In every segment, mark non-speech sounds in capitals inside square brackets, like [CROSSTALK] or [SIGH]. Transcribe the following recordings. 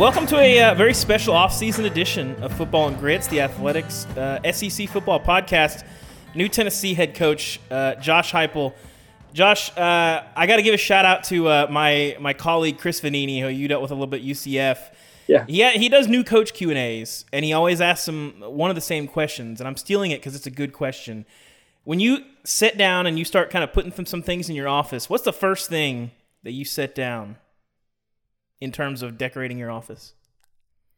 Welcome to a uh, very special off-season edition of Football and Grits, the Athletics uh, SEC football podcast. New Tennessee head coach uh, Josh Heupel. Josh, uh, I got to give a shout out to uh, my my colleague Chris Vannini, who you dealt with a little bit UCF. Yeah. He, he does new coach Q and A's, and he always asks them one of the same questions, and I'm stealing it because it's a good question. When you sit down and you start kind of putting some things in your office, what's the first thing that you set down? In terms of decorating your office?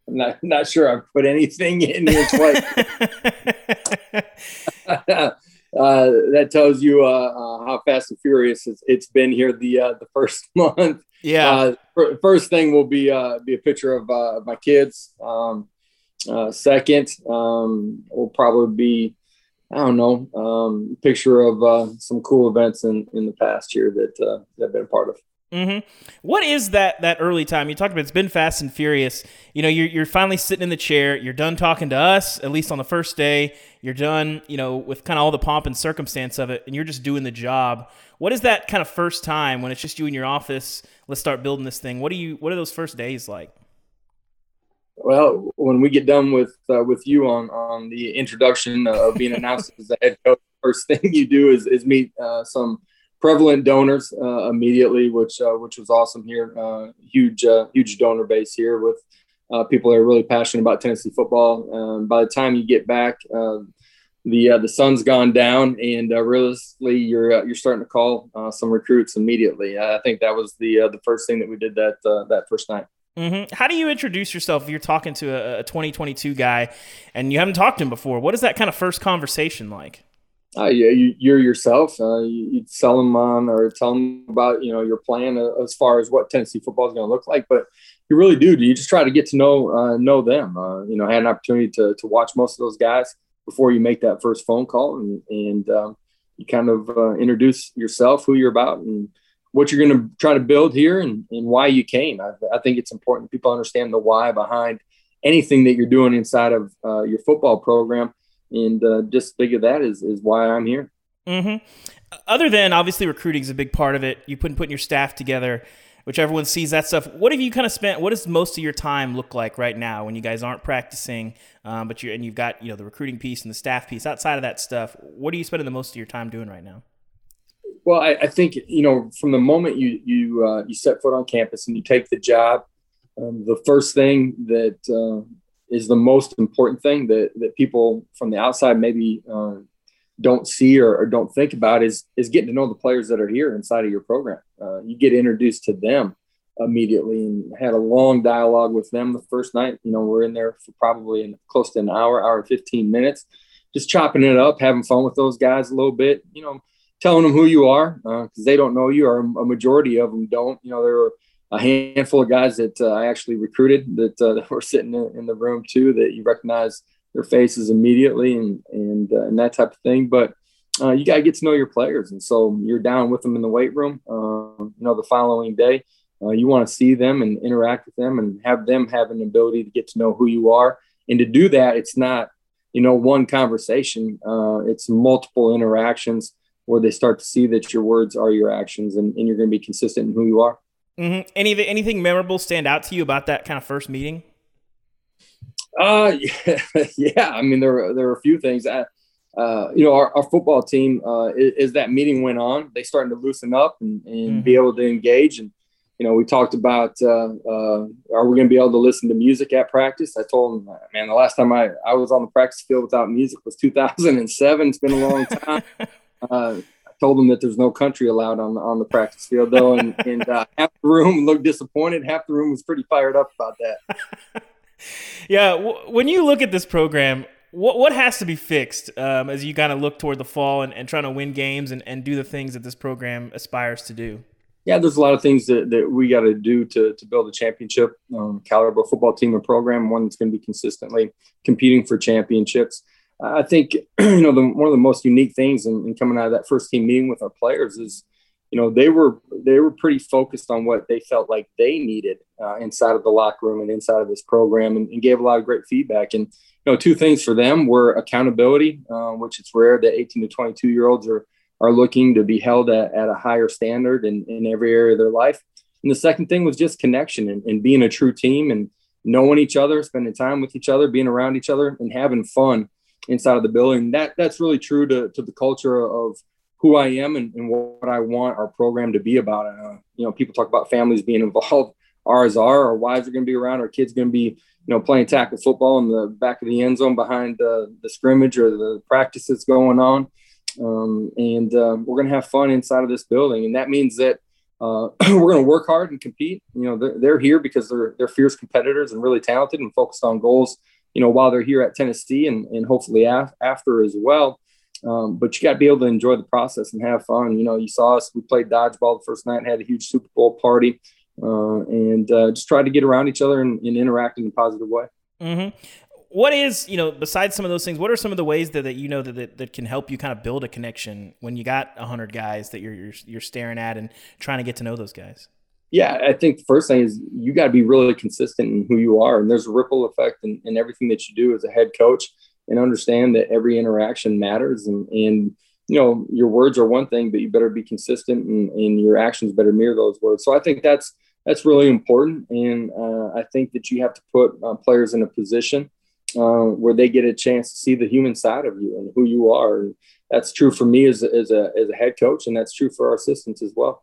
I'm not not sure I've put anything in here twice. [LAUGHS] [LAUGHS] uh, that tells you uh, uh, how fast and furious it's, it's been here the uh, the first [LAUGHS] month. Yeah. Uh, first thing will be uh, be a picture of my kids. Um, second um, will probably be I don't know um, picture of some cool events in, in the past year that that I've been a part of. Mm-hmm. What is that that early time you talked about? It's been fast and furious. You know, you're you're finally sitting in the chair. You're done talking to us, at least on the first day. You're done, you know, with kind of all the pomp and circumstance of it, and you're just doing the job. What is that kind of first time when it's just you in your office? Let's start building this thing. What do you? What are those first days like? Well, when we get done with uh, with you on on the introduction of being announced [LAUGHS] as the head coach, first thing you do is is meet uh, some prevalent donors uh, immediately, which uh, which was awesome here. Uh, huge uh, huge donor base here with uh, people that are really passionate about Tennessee football. Um, by the time you get back, uh, the the sun's gone down, and realistically, you're you're starting to call some recruits immediately. I think that was the the first thing that we did that that first night. Mm-hmm. How do you introduce yourself if you're talking to a 2022 guy and you haven't talked to him before? What is that kind of first conversation like? Uh, you, you're yourself. Uh, you, you sell them on or tell them about you know your plan as far as what Tennessee football is going to look like. But you really do. You just try to get to know uh, know them. Uh, you know, had an opportunity to to watch most of those guys before you make that first phone call, and and um, you kind of uh, introduce yourself, who you're about, and what you're going to try to build here, and, and why you came. I, I think it's important people understand the why behind anything that you're doing inside of uh, your football program and uh, just of that is, is why I'm here. Mm-hmm. Other than obviously recruiting is a big part of it, you putting putting your staff together, which everyone sees that stuff. What have you kind of spent? What does most of your time look like right now when you guys aren't practicing, um, but you and you've got you know the recruiting piece and the staff piece. Outside of that stuff, what are you spending the most of your time doing right now? Well, I, I think you know from the moment you you uh, you set foot on campus and you take the job, um, the first thing that uh, is the most important thing that, that people from the outside maybe uh, don't see or, or, don't think about is is getting to know the players that are here inside of your program. Uh, you get introduced to them immediately and had a long dialogue with them the first night. You know, we're in there for probably close to an hour, hour 15 minutes, just chopping it up, having fun with those guys a little bit, you know, telling them who you are because uh, they don't know you or a majority of them don't. You know, there are a handful of guys that uh, I actually recruited that, uh, [LAUGHS] that were sitting in, the room too that you recognize their faces immediately and and, uh, and that type of thing. But uh, you got to get to know your players, and so you're down with them in the weight room. Um, you know, the following day, uh, you want to see them and interact with them and have them have an ability to get to know who you are. And to do that, it's not you know one conversation. Uh, it's multiple interactions where they start to see that your words are your actions, and, and you're going to be consistent in who you are. Mm-hmm. Any anything memorable stand out to you about that kind of first meeting? Uh, yeah, [LAUGHS] yeah. I mean, there there are a few things. I, uh, you know, our, our football team, uh, as, that meeting went on, they starting to loosen up and, and mm-hmm. be able to engage. And, you know, we talked about, uh, uh, are we going to be able to listen to music at practice? I told them, man, the last time I, I was on the practice field without music was 2007. It's been a long time. [LAUGHS] uh, told them that there's no country allowed on the, on the practice field though. And, [LAUGHS] and uh, half the room looked disappointed. Half the room was pretty fired up about that. [LAUGHS] yeah. W- when you look at this program, what what has to be fixed um, as you kind of look toward the fall and, and trying to win games and, and do the things that this program aspires to do? Yeah, there's a lot of things that, that we got to do to, to build a championship um, caliber football team and program, one that's going to be consistently competing for championships. I think [CLEARS THROAT] you know the, one of the most unique things in, in coming out of that first team meeting with our players is you know they were they were pretty focused on what they felt like they needed uh, inside of the locker room and inside of this program and, and, gave a lot of great feedback. And you know two things for them were accountability uh, which it's rare that 18 to 22 year olds are are looking to be held at, at a higher standard in, in every area of their life. And the second thing was just connection and, and being a true team and knowing each other spending time with each other being around each other and having fun inside of the building that that's really true to, to the culture of who I am and, and, what I want our program to be about. Uh, you know, people talk about families being [LAUGHS] involved. Ours are. Our wives are going to be around. Our kids going to be, you know, playing tackle football in the back of the end zone behind the, the scrimmage or the practice that's going on. Um, and uh, we're going to have fun inside of this building. And that means that uh, [CLEARS THROAT] we're going to work hard and compete. You know, they're, they're here because they're, they're fierce competitors and really talented and focused on goals, you know, while they're here at Tennessee and, and hopefully af- after as well. Um, but you got to be able to enjoy the process and have fun. You know, you saw us, we played dodgeball the first night had a huge Super Bowl party uh, and uh, just try to get around each other and, and interact in a positive way. Mm-hmm. What is, you know, besides some of those things, what are some of the ways that, that you know that, that, that can help you kind of build a connection when you got 100 guys that you're, you're, you're staring at and trying to get to know those guys? Yeah, I think the first thing is you got to be really consistent in who you are. And there's a ripple effect in, in everything that you do as a head coach and understand that every interaction matters and, and you know your words are one thing but you better be consistent and, and your actions better mirror those words so i think that's that's really important and uh, i think that you have to put uh, players in a position uh, where they get a chance to see the human side of you and who you are and that's true for me as, as, a, as a head coach and that's true for our assistants as well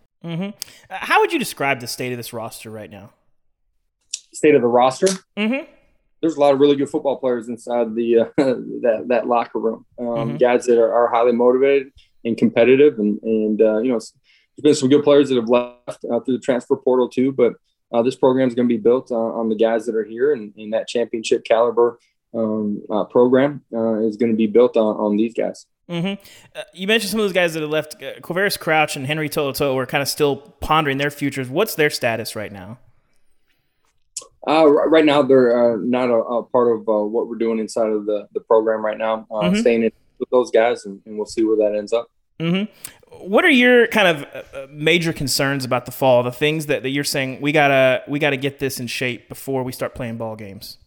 Mm-hmm. How would you describe the state of this roster right now? state of the roster. Mm-hmm. There's a lot of really good football players inside the uh, [LAUGHS] that that locker room. Um, mm-hmm. Guys that are, are, highly motivated and competitive, and and uh, you know, there's been some good players that have left uh, through the transfer portal too. But uh, this program is going to be built on the guys that are here, and, and that championship caliber um, uh, program uh, is going to be built on, on these guys. Mm-hmm. Uh, you mentioned some of those guys that have left. Uh, Crouch and Henry To'oTo'o were kind of still pondering their futures. What's their status right now? Uh, right now, they're uh, not a, a, part of uh, what we're doing inside of the, the program right now. Uh, mm-hmm. Staying in with those guys, and, and, we'll see where that ends up. Mm-hmm. What are your kind of uh, major concerns about the fall? The things that, that you're saying we gotta we gotta get this in shape before we start playing ball games.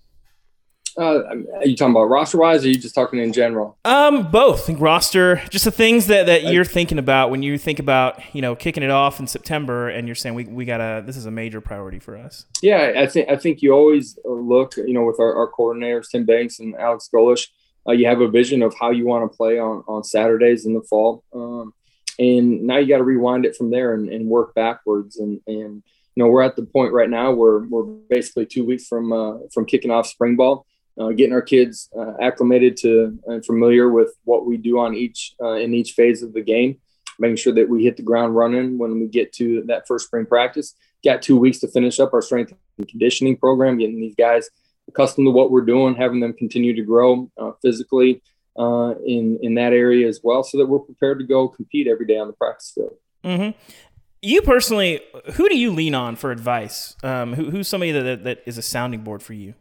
Uh, are you talking about roster wise, or are you just talking in general? Um, both. I think roster, just the things that, that you're thinking about when you think about you know kicking it off in September, and you're saying we, we gotta this is a major priority for us. Yeah, I think I think you always look, you know, with our, our coordinators Tim Banks and Alex Golesh, uh, you have a vision of how you want to play on on Saturdays in the fall, um, and now you got to rewind it from there and, and work backwards and and you know we're at the point right now where we're basically two weeks from uh, from kicking off spring ball uh, getting our kids uh, acclimated to and familiar with what we do on each uh, in each phase of the game, making sure that we hit the ground running when we get to that first spring practice. Got two weeks to finish up our strength and conditioning program, getting these guys accustomed to what we're doing, having them continue to grow uh, physically uh, in in that area as well, so that we're prepared to go compete every day on the practice field. Mm-hmm. You personally, who do you lean on for advice? Um, who, who's somebody that, that is a sounding board for you?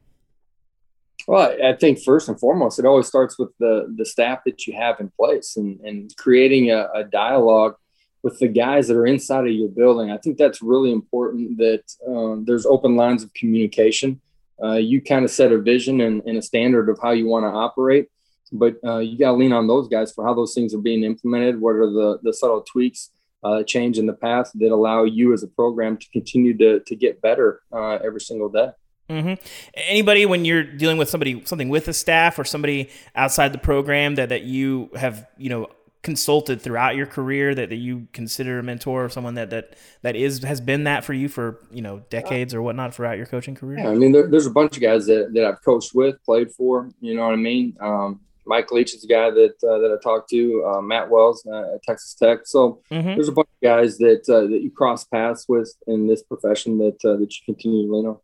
Well, I think first and foremost, it always starts with the the staff that you have in place and and creating a, a dialogue with the guys that are inside of your building. I think that's really important. That um, there's open lines of communication. Uh, you kind of set a vision and, and, a standard of how you want to operate, but uh, you got to lean on those guys for how those things are being implemented. What are the the subtle tweaks, uh, change in the path that allow you as a program to continue to to get better uh, every single day. Mm-hmm. Anybody when you're dealing with somebody something with a staff or somebody outside the program that that you have you know consulted throughout your career that, that you consider a mentor or someone that that that is has been that for you for you know decades or whatnot throughout your coaching career? Yeah, I mean there, there's a bunch of guys that, that I've coached with, played for. You know what I mean? Um, Mike Leach is a guy that uh, that I talked to. Uh, Matt Wells uh, at Texas Tech. So mm-hmm. there's a bunch of guys that uh, that you cross paths with in this profession that uh, that you continue to lean on.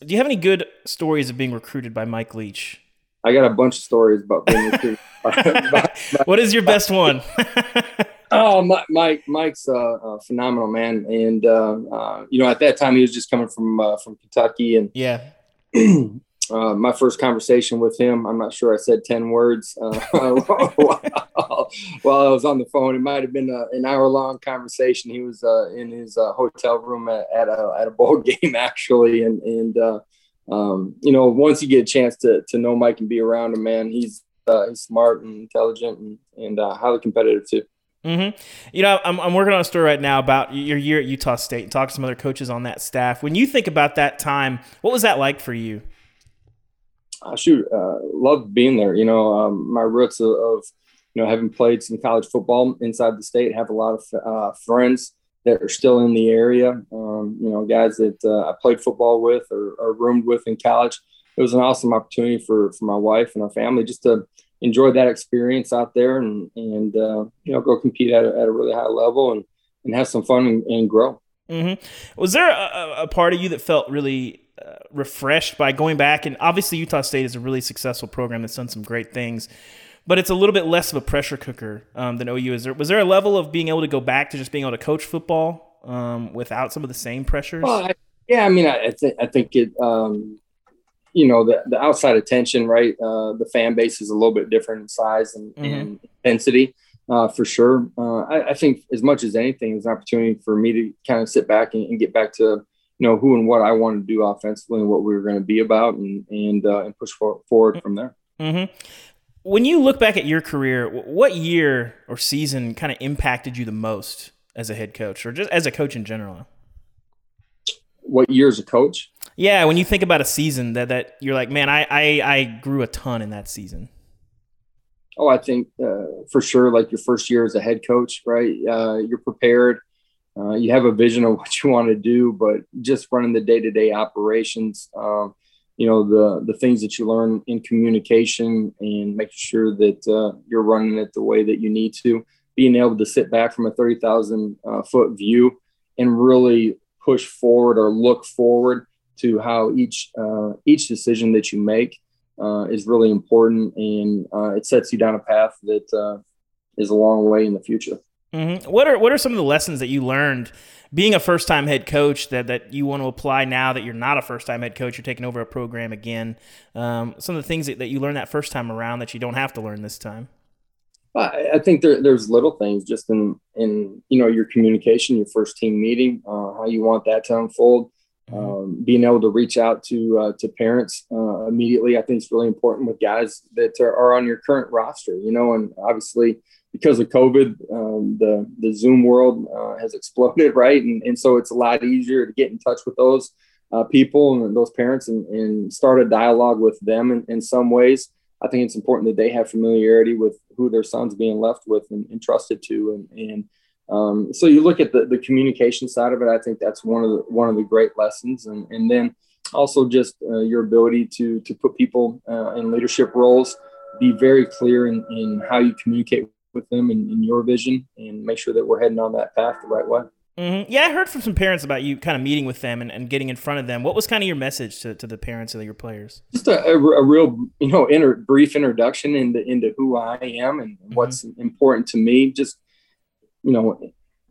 Do you have any good stories of being recruited by Mike Leach? I got a bunch of stories about being recruited. [LAUGHS] what is your best one? [LAUGHS] oh, Mike, Mike's a, a phenomenal man, and uh, uh, you know, at that time he was just coming from uh, from Kentucky, and yeah. [CLEARS THROAT] Uh, my first conversation with him, I'm not sure I said 10 words uh, [LAUGHS] while, while, I was on the phone. It might have been a, an hour long conversation. He was uh, in his uh, hotel room at, at, a, at a bowl [LAUGHS] game, actually. And, and uh, um, you know, once you get a chance to, to know Mike and be around him, man, he's, he's smart and intelligent and, and highly competitive too. Mm-hmm. You know, I'm, I'm working on a story right now about your year at Utah State and talk to some other coaches on that staff. When you think about that time, what was that like for you? Uh, shoot, uh, loved being there. You know, um, my roots of, of, you know, having played some college football inside the state, have a lot of uh, friends that are still in the area. Um, you know, guys that uh, I played football with or, or, roomed with in college. It was an awesome opportunity for for my wife and our family just to enjoy that experience out there and and uh, you know go compete at a, at a really high level and and have some fun and, and grow. Mm-hmm. Was there a, a part of you that felt really uh, refreshed by going back. And obviously, Utah State is a really successful program that's done some great things, but it's a little bit less of a pressure cooker um, than OU. Is there was there a level of being able to go back to just being able to coach football um, without some of the same pressures? Well, I, yeah, I mean, I, I think I think it. Um, you know the, the outside attention, right? Uh, the fan base is a little bit different in size and, mm-hmm. and intensity, uh, for sure. Uh, I, I, think as much as anything, it's an opportunity for me to kind of sit back and, and get back to you know who and what I wanted to do offensively and what we were going to be about, and and uh, and push for, forward from there. Mm-hmm. When you look back at your career, what year or season kind of impacted you the most as a head coach, or just as a coach in general? What year as a coach? Yeah, when you think about a season that that you're like, man, I I, I grew a ton in that season. Oh, I think uh, for sure, like your first year as a head coach, right? Uh, you're prepared uh, you have a vision of [LAUGHS] what you want to do, but just running the day to day operations, um, you know, the the things that you learn in communication and making sure that uh, you're running it the way that you need to, being able to sit back from a 30,000 uh, foot view and really push forward or look forward to how each uh, each decision that you make uh, is really important and uh, it sets you down a path that is a long way in the future. Mm-hmm. What are what are some of the lessons that you learned being a first time head coach that that you want to apply now that you're not a first time head coach? You're taking over a program again. Um, some of the things that, that you learned that first time around that you don't have to learn this time. I, I think there, there's little things just in in you know your communication, your first team meeting, uh, how you want that to unfold. Mm-hmm. Um, being able to reach out to uh, to parents uh, immediately, I think is really important with guys that are, are on your current roster. You know, and obviously because of COVID, um, the the Zoom world uh, has exploded, [LAUGHS] right? And and so it's a lot easier to get in touch with those uh, people and those parents and, and start a dialogue with them in, in some ways. I think it's important that they have familiarity with who their son's being left with and, and trusted to, and, and um, so you look at the, the communication side of it. I think that's one of the one of the great lessons, and and then also just uh, your ability to to put people uh, in leadership roles, be very clear in, in how you communicate with them and, your vision and make sure that we're heading on that path the right way. Mm-hmm. Yeah, I heard from some parents about you kind of meeting with them and, and, getting in front of them. What was kind of your message to, to the parents of your players? Just a, a, a real, you know, inter, brief introduction into into who I am and mm-hmm. what's important to me. Just, you know,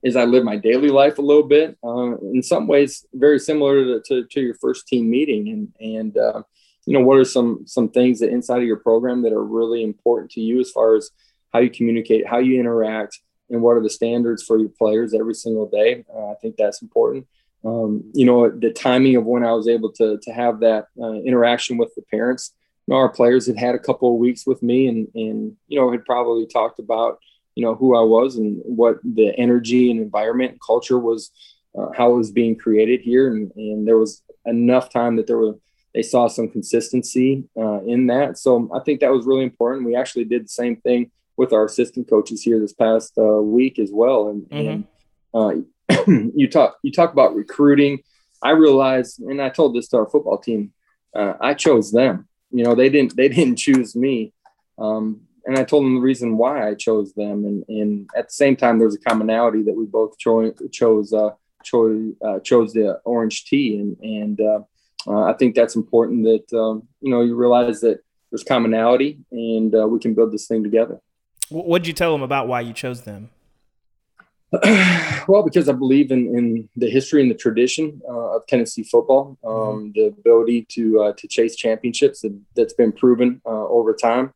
as I live my daily life a little bit. Uh, in some ways, very similar to, to, to, your first team meeting, and and uh, you know, what are some some things that inside of your program that are really important to you as far as how you communicate, how you interact and what are the standards for your players every single day. Uh, I think that's important. Um, you know, the timing of when I was able to to have that uh, interaction with the parents. You know, our players had had a couple of weeks with me, and and you know had probably talked about you know who I was and what the energy and environment and culture was, uh, how it was being created here, and and there was enough time that there were they saw some consistency uh, in that. So I think that was really important. We actually did the same thing with our assistant coaches here this past uh, week as well. And, mm-hmm. and uh, [CLEARS THROAT] you talk you talk about recruiting. I realized, and I told this to our football team, uh, I chose them. You know, they didn't they didn't choose me. Um, and I told them the reason why I chose them. And, and at the same time, there was a commonality that we both cho- chose uh, chose uh, chose the orange T. And and uh, I think that's important that um, you know you realize that there's commonality and we can build this thing together. What did you tell them about why you chose them? well, because I believe in, in the history and the tradition uh, of Tennessee football, um, mm-hmm. the ability to uh, to chase championships that, has been proven uh, over time,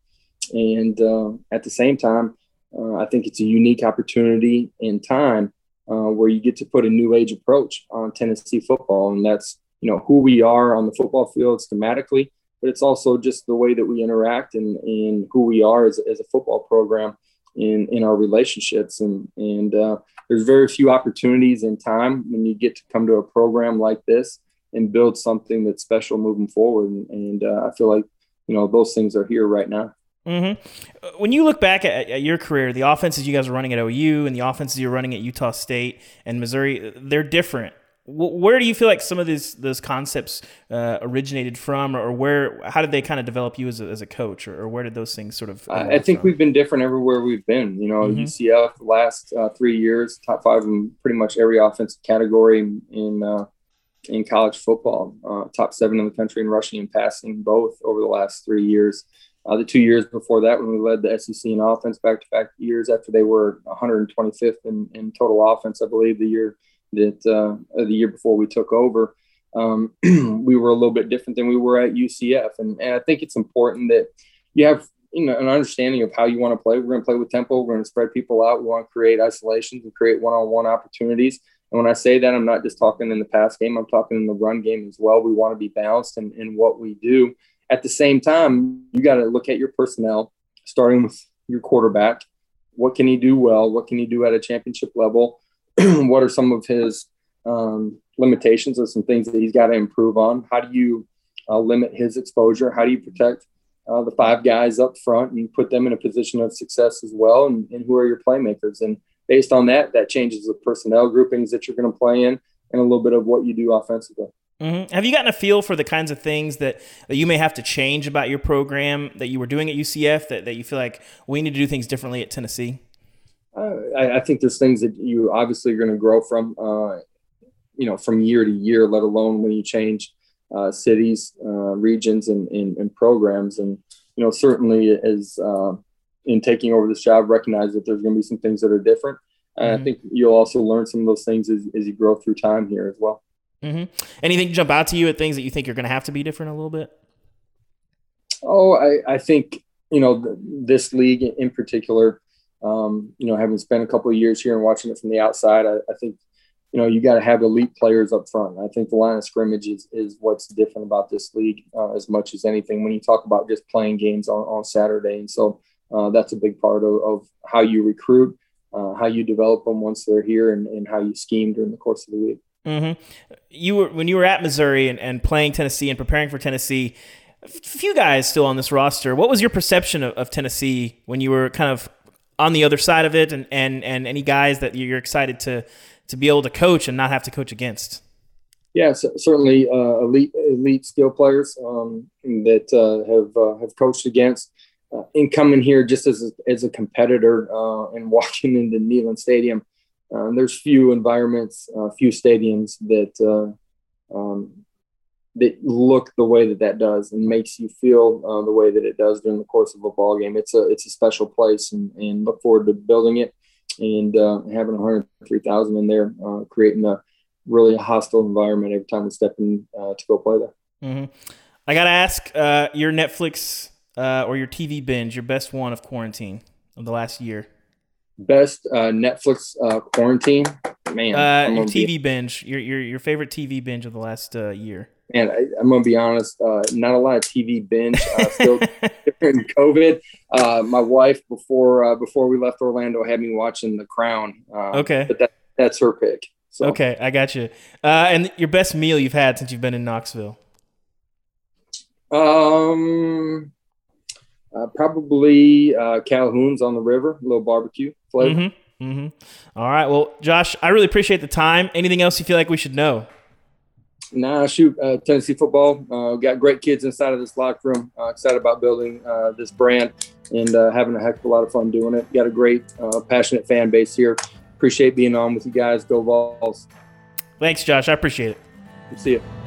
and uh, at the same time, uh, I think it's a unique opportunity in time uh, where you get to put a new age approach on Tennessee football, and that's you know who we are on the football field schematically, but it's also just the way that we interact and, and who we are as, as a football program in, in our relationships. And, and uh, there's very few opportunities in time when you get to come to a program like this and build something that's special moving forward. And, and uh, I feel like, you know, those things are here right now. Mm-hmm. When you look back at, at, your career, the offenses you guys are running at OU and the offenses you're running at Utah State and Missouri, they're different where do you feel like some of these those concepts uh, originated from, or where how did they kind of develop you as a, as a coach, or, or where did those things sort of? I think from? we've been different everywhere we've been. You know, mm-hmm. UCF the last uh, three years, top five in pretty much every offensive category in uh, in college football, uh, top seven in the country in rushing and passing, both over the last three years. Uh, the two years before that, when we led the SEC in offense back to back years after they were 125th in, in total offense, I believe the year that uh, the year before we took over, um, [CLEARS THROAT] we were a little bit different than we were at UCF. And, and I think it's important that you have you know an understanding of how you want to play. We're going to play with tempo. We're going to spread people out. We want to create isolations and create one-on-one opportunities. And when I say that, I'm not just talking in the pass game. I'm talking in the run game as well. We want to be balanced in, in what we do. At the same time, you got to look at your personnel, starting with your quarterback. What can he do well? What can he do at a championship level? [CLEARS THROAT] what are some of his um, limitations or some things that he's got to improve on? How do you uh, limit his exposure? How do you protect uh, the five guys up front and put them in a position of success as well? And, and who are your playmakers? And based on that, that changes the personnel groupings that you're going to play in and a little bit of what you do offensively. Mm-hmm. Have you gotten a feel for the kinds of things that, that you may have to change about your program that you were doing at UCF that, that you feel like we need to do things differently at Tennessee? Uh, I, I, think there's things that you obviously are going to grow from, uh, you know, from year to year, let alone when you change uh, cities, uh, regions, and, and, and, programs. And you know, certainly as uh, in taking over this job, recognize that there's going to be some things that are different. Mm-hmm. I think you'll also learn some of those things as, as you grow through time here as well. Mm-hmm. Anything jump out to you at things that you think you're going to have to be different a little bit? Oh, I, I think you know this league in particular um, you know, having spent a couple of years here and watching it from the outside, I, I think, you know, you got to have elite players up front. I think the line of scrimmage is, is what's different about this league uh, as much as anything when you talk about just playing games on, on Saturday. And so uh, that's a big part of, of how you recruit, uh, how you develop them once they're here, and, and how you scheme during the course of the week. Mm-hmm. You were when you were at Missouri and, and playing Tennessee and preparing for Tennessee. A few guys still on this roster. What was your perception of, of Tennessee when you were kind of on the other side of it, and and and any guys that you're excited to to be able to coach and not have to coach against? Yeah, certainly uh, elite elite skill players um, that uh, have uh, have coached against. Uh, in coming here just as a, as a competitor uh, and [LAUGHS] walking into Neyland Stadium, um, there's few environments, uh, few stadiums that uh, um, that look the way that that does and makes you feel uh, the way that it does during the course of a ball game. It's a it's a special place, and, and look forward to building it and uh, having 103,000 in there, uh, creating a really hostile environment every time we step in uh, to go play there. Mm-hmm. I gotta ask uh, your Netflix uh, or your TV binge, your best one of quarantine of the last year. Best Netflix quarantine, man. your TV be- binge, your, your your favorite TV binge of the last year and I, am gonna be honest, uh, not a lot of TV binge. Uh, still [LAUGHS] during COVID, uh, my wife before uh, before we left Orlando had me watching The Crown. Um, okay, but that, that's her pick. So. Okay, I got you. Uh, and your best meal you've had since you've been in Knoxville? Um, uh, probably Calhoun's on the river, a little barbecue flavor. Mm-hmm. Mm-hmm. All right. Well, Josh, I really appreciate the time. Anything else you feel like we should know? Nah, shoot, uh, Tennessee football. Uh, got great kids inside of this locker room. Uh, excited about building uh, this brand and uh, having a heck of a lot of fun doing it. Got a great, uh, passionate fan base here. Appreciate being on with you guys. Go Vols. Thanks, Josh. I appreciate it. See you.